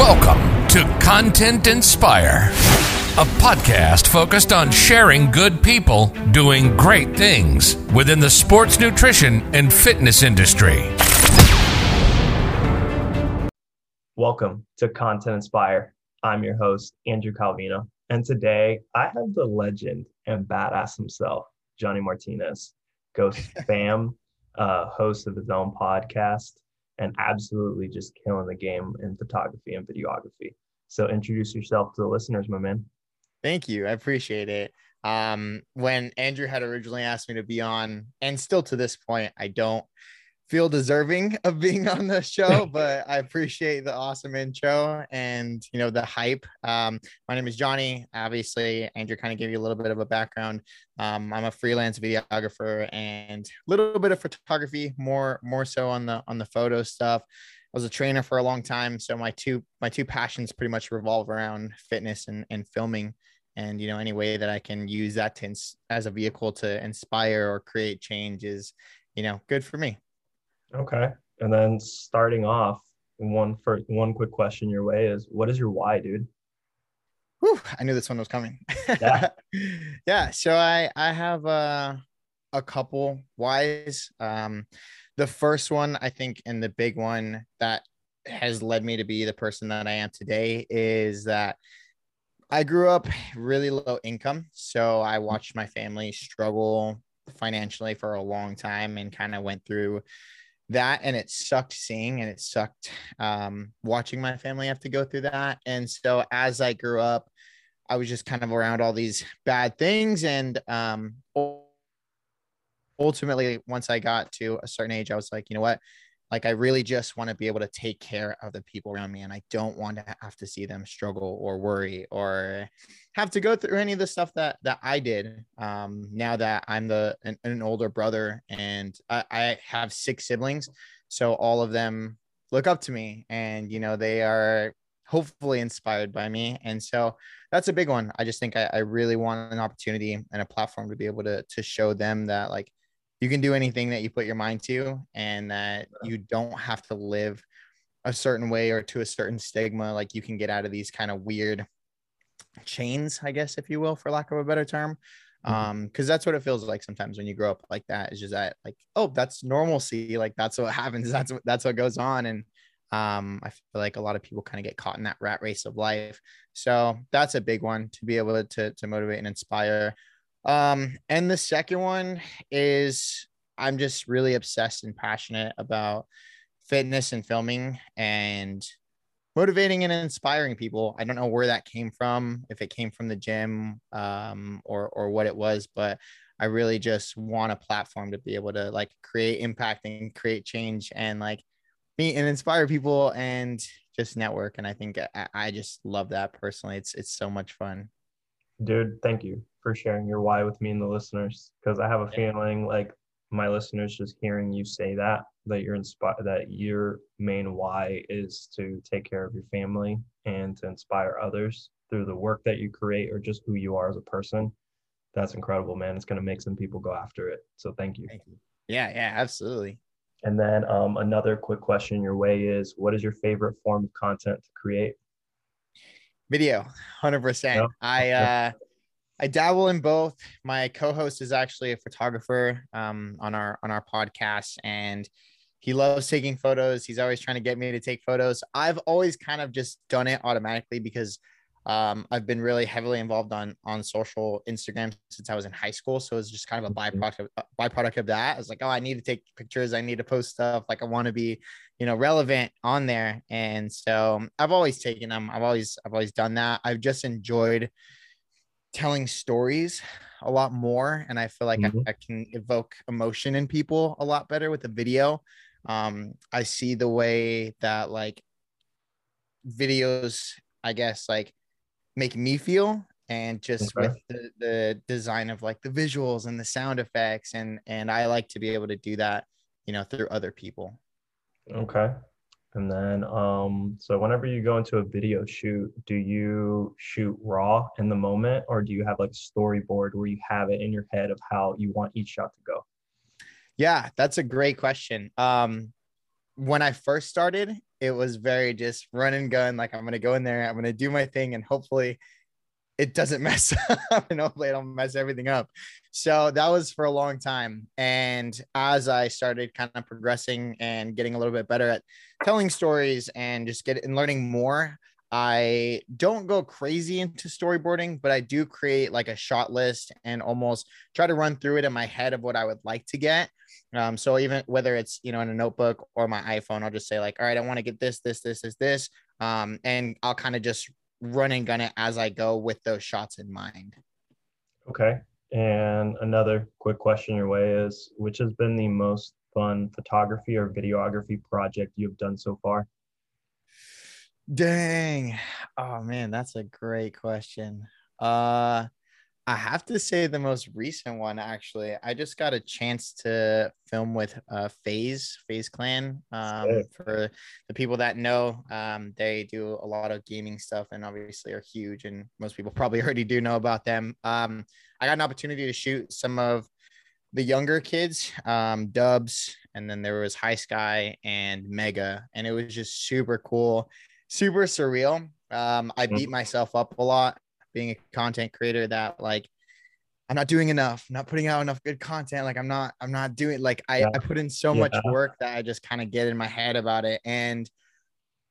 Welcome to Content Inspire, a podcast focused on sharing good people doing great things within the sports nutrition and fitness industry. Welcome to Content Inspire. I'm your host, Andrew Calvino, and today I have the legend and badass himself, Johnny Martinez, Ghost Fam, uh, host of his own podcast, and absolutely just killing the game in photography and videography. So introduce yourself to the listeners, my man. Thank you. I appreciate it. Um, when Andrew had originally asked me to be on, and still to this point, I don't feel deserving of being on the show, but I appreciate the awesome intro and you know the hype. Um, my name is Johnny. Obviously, Andrew kind of gave you a little bit of a background. Um, I'm a freelance videographer and a little bit of photography, more more so on the on the photo stuff. I was a trainer for a long time, so my two my two passions pretty much revolve around fitness and, and filming. And you know, any way that I can use that to ins- as a vehicle to inspire or create change is, you know, good for me. Okay. And then starting off, one for one quick question your way is what is your why, dude? Whew, I knew this one was coming. Yeah. yeah. So I I have uh, a couple whys. Um, the first one, I think, and the big one that has led me to be the person that I am today is that I grew up really low income. So I watched my family struggle financially for a long time and kind of went through that and it sucked seeing and it sucked um, watching my family have to go through that. And so as i grew up i was just kind of around all these bad things and um, ultimately once i got to a certain age i was like you know what like i really just want to be able to take care of the people around me and i don't want to have to see them struggle or worry or have to go through any of the stuff that that i did um now that i'm the an, an older brother and I, I have six siblings so all of them look up to me and you know they are hopefully inspired by me and so that's a big one. I just think I, I really want an opportunity and a platform to be able to to show them that like you can do anything that you put your mind to and that you don't have to live a certain way or to a certain stigma like you can get out of these kind of weird chains i guess if you will for lack of a better term. Um because that's what it feels like sometimes when you grow up like that is just that like oh that's normalcy like that's what happens that's what that's what goes on and um i feel like a lot of people kind of get caught in that rat race of life. So that's a big one to be able to to motivate and inspire um, and the second one is I'm just really obsessed and passionate about fitness and filming and motivating and inspiring people. I don't know where that came from, if it came from the gym um, or or what it was, but I really just want a platform to be able to like create impact and create change and like meet and inspire people and just network. And I think I, I just love that personally. It's it's so much fun. Dude, thank you for sharing your why with me and the listeners because I have a feeling like my listeners just hearing you say that that you're inspired that your main why is to take care of your family and to inspire others through the work that you create or just who you are as a person. That's incredible man. It's going to make some people go after it. So thank you. thank you. Yeah yeah absolutely. And then um, another quick question your way is what is your favorite form of content to create video 100% i uh I dabble in both. My co-host is actually a photographer um, on our on our podcast, and he loves taking photos. He's always trying to get me to take photos. I've always kind of just done it automatically because um, I've been really heavily involved on on social Instagram since I was in high school. So it's just kind of a mm-hmm. byproduct of, byproduct of that. I was like, oh, I need to take pictures. I need to post stuff. Like I want to be, you know, relevant on there. And so I've always taken them. I've always I've always done that. I've just enjoyed telling stories a lot more and i feel like mm-hmm. I, I, can evoke emotion in people a lot better with the video um i see the way that like videos i guess like make me feel and just okay. with the, the design of like the visuals and the sound effects and and i like to be able to do that you know through other people okay and then, um, so whenever you go into a video shoot, do you shoot raw in the moment or do you have like a storyboard where you have it in your head of how you want each shot to go? Yeah, that's a great question. Um, when I first started, it was very just run and gun. Like I'm gonna go in there, I'm gonna do my thing, and hopefully it doesn't mess up and hopefully I don't mess everything up. So that was for a long time. And as I started kind of progressing and getting a little bit better at telling stories and just get and learning more, I don't go crazy into storyboarding, but I do create like a shot list and almost try to run through it in my head of what I would like to get. Um, so even whether it's you know in a notebook or my iPhone, I'll just say like, all right, I want to get this, this, this, this, this, um, and I'll kind of just run and gun it as I go with those shots in mind. Okay. And another quick question your way is which has been the most fun photography or videography project you've done so far? Dang. Oh man, that's a great question. Uh I have to say the most recent one actually. I just got a chance to film with uh Phase FaZe Clan. Um for the people that know, um they do a lot of gaming stuff and obviously are huge and most people probably already do know about them. Um I got an opportunity to shoot some of the younger kids, um Dubs and then there was High Sky and Mega and it was just super cool, super surreal. Um I beat myself up a lot being a content creator that like I'm not doing enough, I'm not putting out enough good content. Like I'm not, I'm not doing like I, yeah. I put in so yeah. much work that I just kind of get in my head about it. And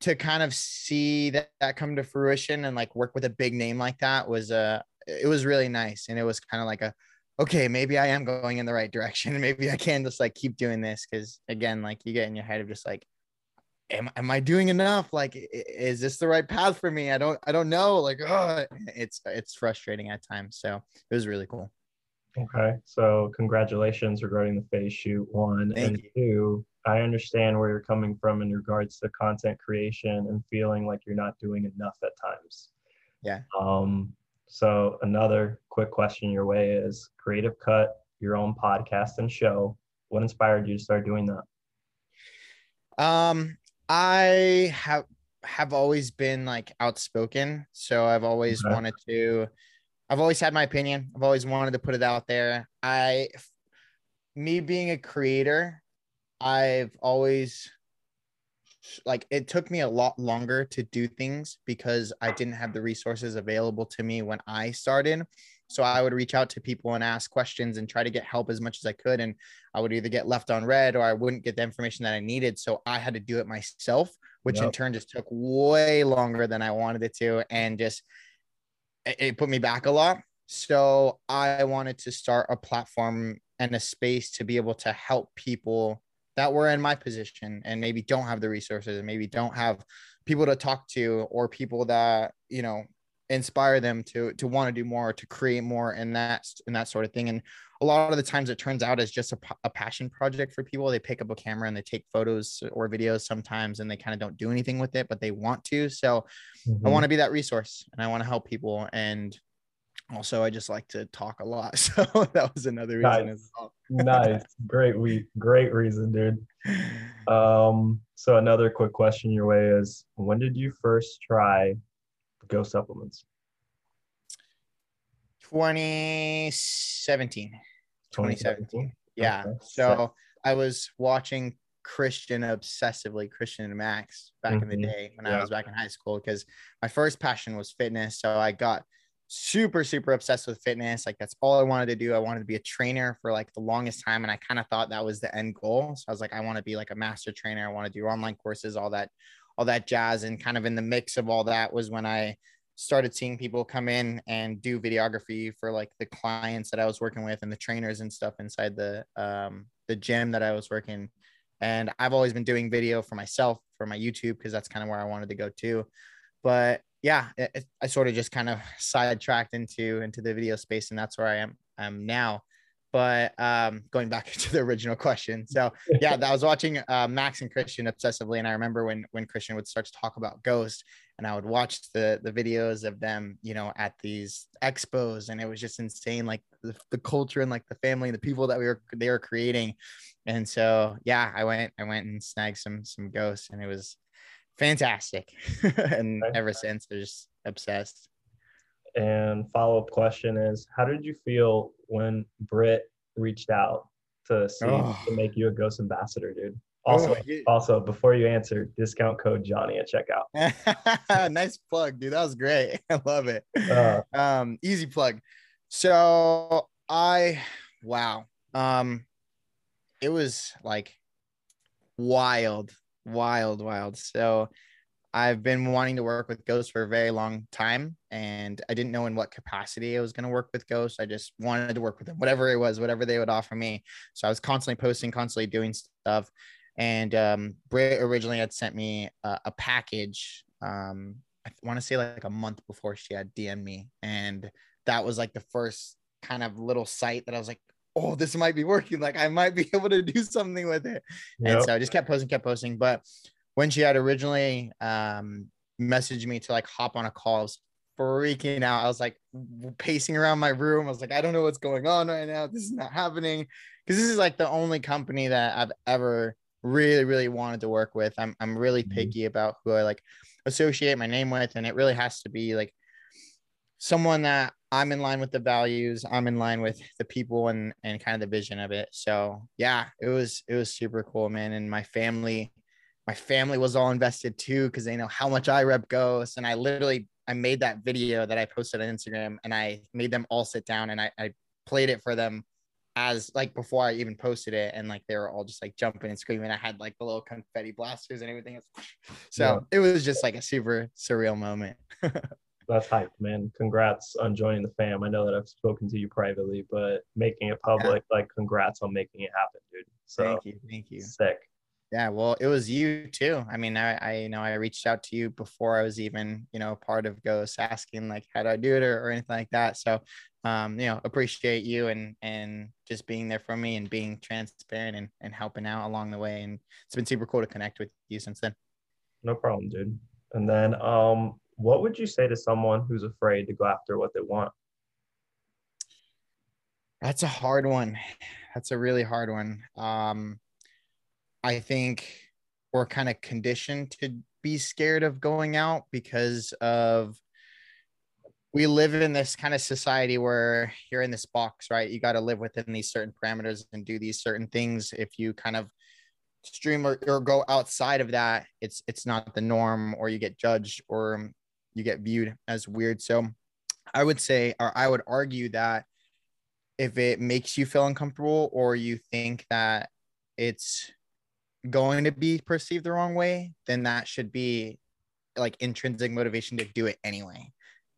to kind of see that, that come to fruition and like work with a big name like that was uh it was really nice. And it was kind of like a okay, maybe I am going in the right direction. Maybe I can just like keep doing this. Cause again, like you get in your head of just like, am, am I doing enough? Like, is this the right path for me? I don't, I don't know. Like, oh, it's, it's frustrating at times. So it was really cool. Okay. So congratulations regarding the FaZe shoot one Thank and you. two. I understand where you're coming from in regards to content creation and feeling like you're not doing enough at times. Yeah. Um, so another quick question your way is creative cut, your own podcast and show. What inspired you to start doing that? Um, I have have always been like outspoken, so I've always okay. wanted to. I've always had my opinion. I've always wanted to put it out there. I, me being a creator, I've always like it took me a lot longer to do things because I didn't have the resources available to me when I started. So I would reach out to people and ask questions and try to get help as much as I could. And I would either get left on red or I wouldn't get the information that I needed. So I had to do it myself, which yep. in turn just took way longer than I wanted it to. And just it put me back a lot. So I wanted to start a platform and a space to be able to help people that were in my position and maybe don't have the resources and maybe don't have people to talk to or people that, you know, inspire them to to want to do more to create more and that and that sort of thing. And a lot of the times it turns out as just a, a passion project for people. They pick up a camera and they take photos or videos sometimes and they kind of don't do anything with it but they want to. So mm-hmm. i want to be that resource and i want to help people. And also i just like to talk a lot. So that was another reason nice. as well. Nice. Great we great reason dude. Um so another quick question your way is when did you first try Go supplements? 2017. 2017. Yeah. Okay. So I was watching Christian obsessively, Christian and Max back mm-hmm. in the mm-hmm. day when yeah. I was back in high school because my first passion was fitness. So I got super, super obsessed with fitness. Like that's all I wanted to do. I wanted to be a trainer for like the longest time. And I kind of thought that was the end goal. So I was like, I want to be like a master trainer. I want to do online courses, all that, all that jazz. And kind of in the mix of all that was when I started seeing people come in and do videography for like the clients that I was working with and the trainers and stuff inside the um, the gym that I was working. And I've always been doing video for myself for my YouTube because that's kind of where I wanted to go to. But yeah, it, I sort of just kind of sidetracked into into the video space, and that's where I am am now but um, going back to the original question. So yeah i was watching uh, max and christian obsessively and i remember when when christian would start to talk about ghost and i would watch the the videos of them you know at these expos and it was just insane like the, the culture and like the family and the people that we were they were creating. And so yeah i went i went and snagged some some ghosts and it was fantastic. And ever since they're just obsessed and follow up question is How did you feel when Britt reached out to see oh. to make you a ghost ambassador, dude? Also, Oh, you- also before you answer, discount code Johnny at checkout. nice plug, dude. That was great. I love it. Uh, um, easy plug. So I, wow. Um, it was like wild, wild, wild. So I've been wanting to work with Ghost for a very long time, and I didn't know in what capacity I was going to work with Ghost. I just wanted to work with them, whatever it was, whatever they would offer me. So I was constantly posting, constantly doing stuff. And um, Britt originally had sent me a, a package. Um, I want to say like a month before she had DM'd me, and that was like the first kind of little site that I was like, oh, this might be working. Like I might be able to do something with it. And so I just kept posting, kept posting. But when she had originally um, messaged me to like hop on a call, I was freaking out. I was like pacing around my room. I was like, I don't know what's going on right now. This is not happening. Because this is like the only company that I've ever really, really wanted to work with. I'm, I'm really Mhm. picky about who I like associate my name with. And it really has to be like someone that I'm in line with the values, I'm in line with the people and and kind of the vision of it. So yeah, it was it was super cool, man. And my family, my family was all invested too because they know how much I rep Ghost. And I literally I made that video that I posted on Instagram and I made them all sit down and I, I played it for them as like before I even posted it and like they were all just like jumping and screaming. I had like the little confetti blasters and everything. So it was just like a super surreal moment. That's hype, man. Congrats on joining the fam. I know that I've spoken to you privately, but making it public, like congrats on making it happen, dude. So thank you. Thank you. sick. Yeah, well, it was you too. I mean, I, I you know I reached out to you before I was even you know part of Ghost, asking like how do I do it or, or anything like that. So, um, you know, appreciate you and and just being there for me and being transparent and and helping out along the way. And it's been super cool to connect with you since then. No problem, dude. And then um what would you say to someone who's afraid to go after what they want? That's a hard one. That's a really hard one. Um, I think we're kind of conditioned to be scared of going out because of we live in this kind of society where you're in this box, right? You got to live within these certain parameters and do these certain things. If you kind of stream or, or go outside of that, it's it's not the norm, or you get judged, or you get viewed as weird. So, I would say, or I would argue that if it makes you feel uncomfortable or you think that it's going to be perceived the wrong way, then that should be like intrinsic motivation to do it anyway.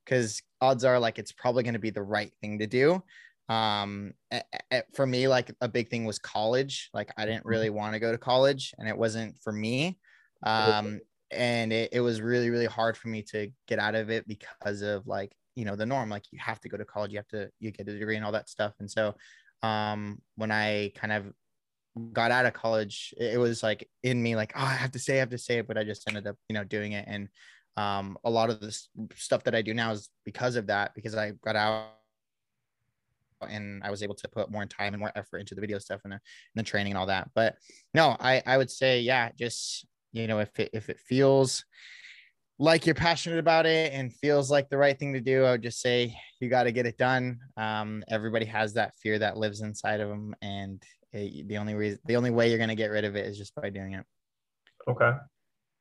Because odds are like it's probably going to be the right thing to do. Um, a- a- for me, like a big thing was college. Like I didn't really want to go to college, and it wasn't for me. Um, and it, it was really really hard for me to get out of it because of like you know the norm like you have to go to college you have to you get a degree and all that stuff and so um when i kind of got out of college it, was like in me like oh i have to say i have to say it but i just ended up you know doing it and um a lot of this stuff that i do now is because of that because i got out and I was able to put more time and more effort into the video stuff and the, and the training and all that. But no, I I would say yeah, just you know if it if it feels like you're passionate about it and feels like the right thing to do, I would just say you got to get it done. Um, everybody has that fear that lives inside of them, and it, the only reason the only way you're gonna get rid of it is just by doing it. Okay.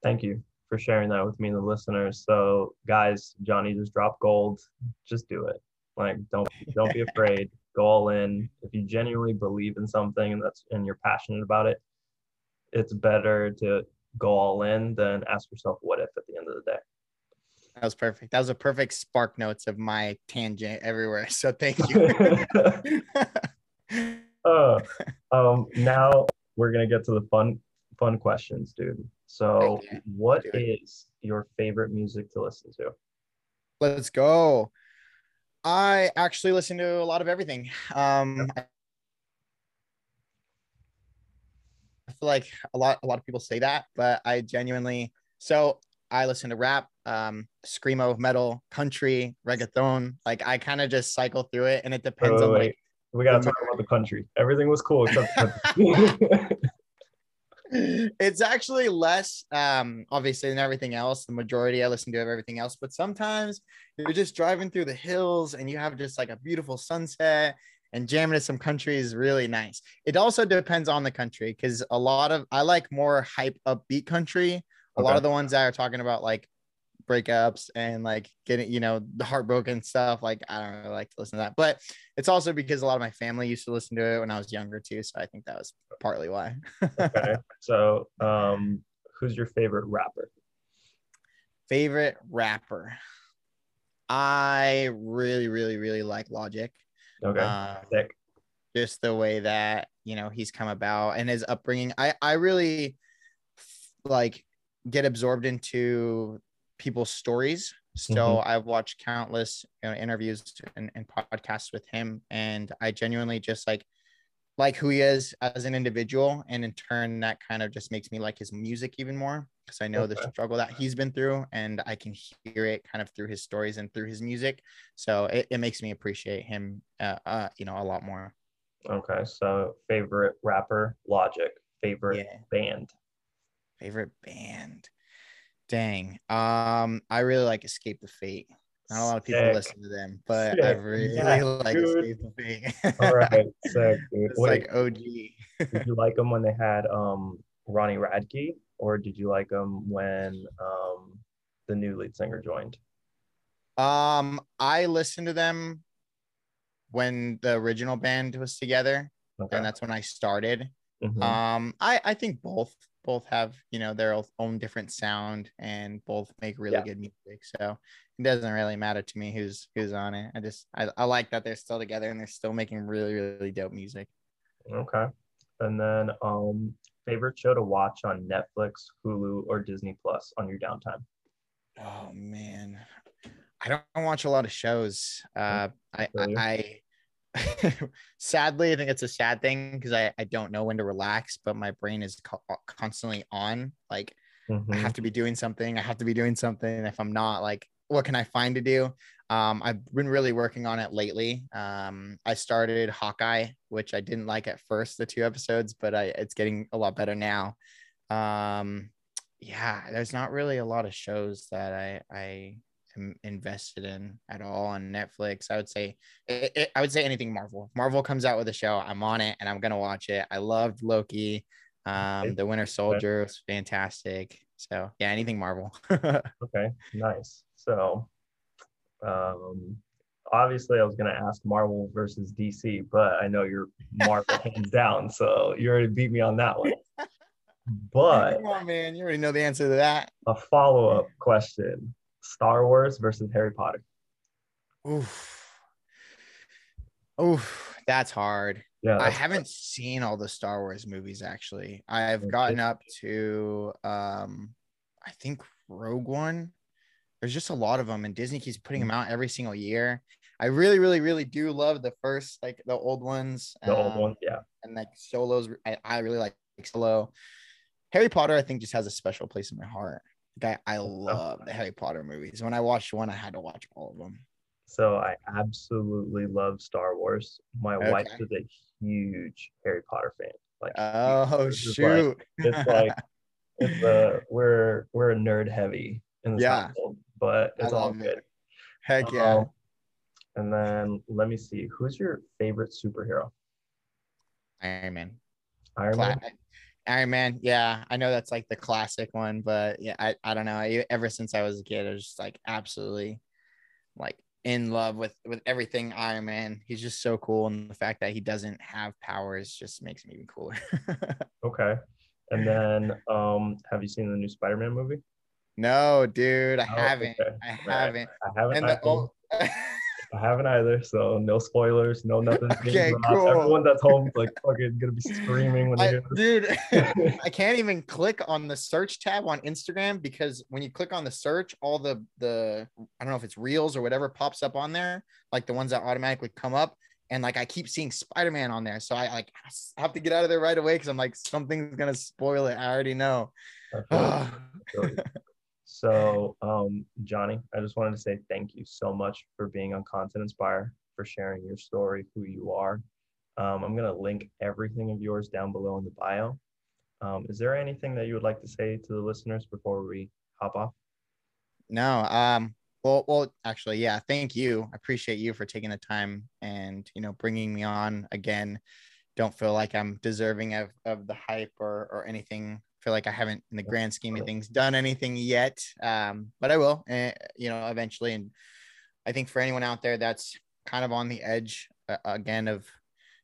Thank you for sharing that with me and the listeners. So guys, Johnny just dropped gold. Just do it. Like don't don't be afraid. Go all in. If you genuinely believe in something and that's and you're passionate about it, it's better to go all in than ask yourself what if at the end of the day. That was perfect. That was a perfect spark notes of my tangent everywhere. So thank you. now we're gonna get to the fun fun questions, dude. So, Okay, what is your favorite music to listen to? Let's go. I actually listen to a lot of everything. Um, I feel like a lot a lot of people say that, but I genuinely so I listen to rap, um, screamo, metal, country, reggaeton. Like I kind of just cycle through it, and it depends on like we gotta talk about the country. Everything was cool except the it's actually less um obviously than everything else the majority i listen to of everything else but sometimes you're just driving through the hills and you have just like a beautiful sunset and jamming to some country is really nice. It also depends on the country because a lot of I like more hype upbeat country. A lot of the ones that are talking about like breakups and like getting, you know, the heartbroken stuff. Like I don't really like to listen to that, but it's also because a lot of my family used to listen to it when I was younger too. So I think that was partly why. Okay. so, um, who's your favorite rapper? Favorite rapper. I really, really, really like Logic. Okay. Um, Sick. just the way that you know he's come about and his upbringing i i really like get absorbed into people's stories so Mhm. i've watched countless you know, interviews and, and podcasts with him and i genuinely just like like who he is as an individual and in turn that kind of just makes me like his music even more because i know the struggle that he's been through and i can hear it kind of through his stories and through his music so it, it makes me appreciate him uh, uh you know a lot more Okay. So, favorite rapper, Logic. Favorite Yeah. band. Favorite band. Dang. Um, I really like Escape the Fate. Not a lot of people Sick. listen to them, but I really Yeah, like dude. Escape the Fate. All right. Sick, dude. it's Wait, like OG. did you like them when they had um Ronnie Radke, or did you like them when um the new lead singer joined? Um, I listened to them when the original band was together, Okay. and that's when I started. Mhm. Um, I I think both both have you know their own different sound and both make really Yeah. good music. So it doesn't really matter to me who's who's on it. I just I, I like that they're still together and they're still making really really dope music. Okay. And then um favorite show to watch on Netflix, Hulu, or Disney Plus on your downtime? Oh man, I don't watch a lot of shows. Uh, I I, I sadly I think it's a sad thing because I I don't know when to relax, but my brain is co- constantly on. Like I Mhm. have to be doing something. I have to be doing something. If I'm not, like, what can I find to do? Um, I've been really working on it lately. Um, I started Hawkeye, which I didn't like at first, the two episodes, but I it's getting a lot better now. Um, yeah, there's not really a lot of shows that I I invested in at all on Netflix. I would say it, it- I would say anything Marvel. Marvel comes out with a show, I'm on it and I'm gonna watch it. I loved Loki. Um, the Winter Soldier was fantastic. So yeah, anything Marvel. Okay, nice. So, um, obviously, I was gonna ask Marvel versus DC, but I know you're Marvel hands down, so you already beat me on that one. But Come on, man, you already know the answer to that. a follow-up question: Star Wars versus Harry Potter. Oof. Oof, that's hard. Yeah, I haven't seen all the Star Wars movies actually. I've gotten up to um I think Rogue One. There's just a lot of them and Disney keeps putting them out every single year. I really really really do love the first like the old ones. the old um, one. Yeah, and like solos I, I really like solo. Harry Potter I think just has a special place in my heart. Like I, love the Harry Potter movies. When I watched one, I had to watch all of them. so I absolutely love Star Wars. My wife is a huge Harry Potter fan. Like, Oh is like- shoot. it's like it's uh we're we're nerd heavy in this Yeah. household, but it's all good. it. Heck yeah. Um, and then let me see, who's your favorite superhero? Iron Man. Iron Cla- Man. Iron Man. Yeah, I know that's like the classic one, but yeah, I, I don't know. I, ever since I was a kid, I was just like absolutely like in love with with everything Iron Man. He's just so cool, and the fact that he doesn't have powers just makes him even cooler. Okay. And then um have you seen the new Spider-Man movie? no, dude, I Oh, haven't. okay. I haven't. I haven't And either. the oh, I haven't either, so no spoilers, no nothing. Okay, cool. Everyone that's home is like fucking gonna be screaming when they I, dude, I can't even click on the search tab on Instagram because when you click on the search, all the the I don't know if it's reels or whatever pops up on there, like the ones that automatically come up, and like I keep seeing Spider Man on there, so I like have to get out of there right away because I'm like something's gonna spoil it. I already know. So, um, Johnny, I just wanted to say thank you so much for being on Content Inspire, for sharing your story, who you are. Um, I'm going to link everything of yours down below in the bio. Um, is there anything that you would like to say to the listeners before we hop off? no, um, Well, well, actually, yeah. Thank you. I appreciate you for taking the time and you know bringing me on again. Don't feel like I'm deserving of of the hype or or anything. Feel like I haven't, in the grand scheme of things, done anything yet. Um, but I will, uh, you know, eventually. And I think for anyone out there that's kind of on the edge uh, again of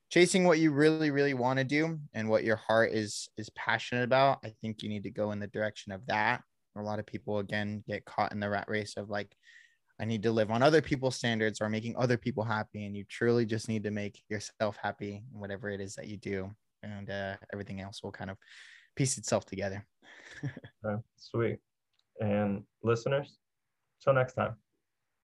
chasing what you really really want to do and what your heart is is passionate about i think you need to go in the direction of that. A lot of people again get caught in the rat race of like i need to live on other people's standards or making other people happy. And you truly just need to make yourself happy whatever it is that you do. And uh, everything else will kind of piece itself together. Okay, sweet. And listeners till next time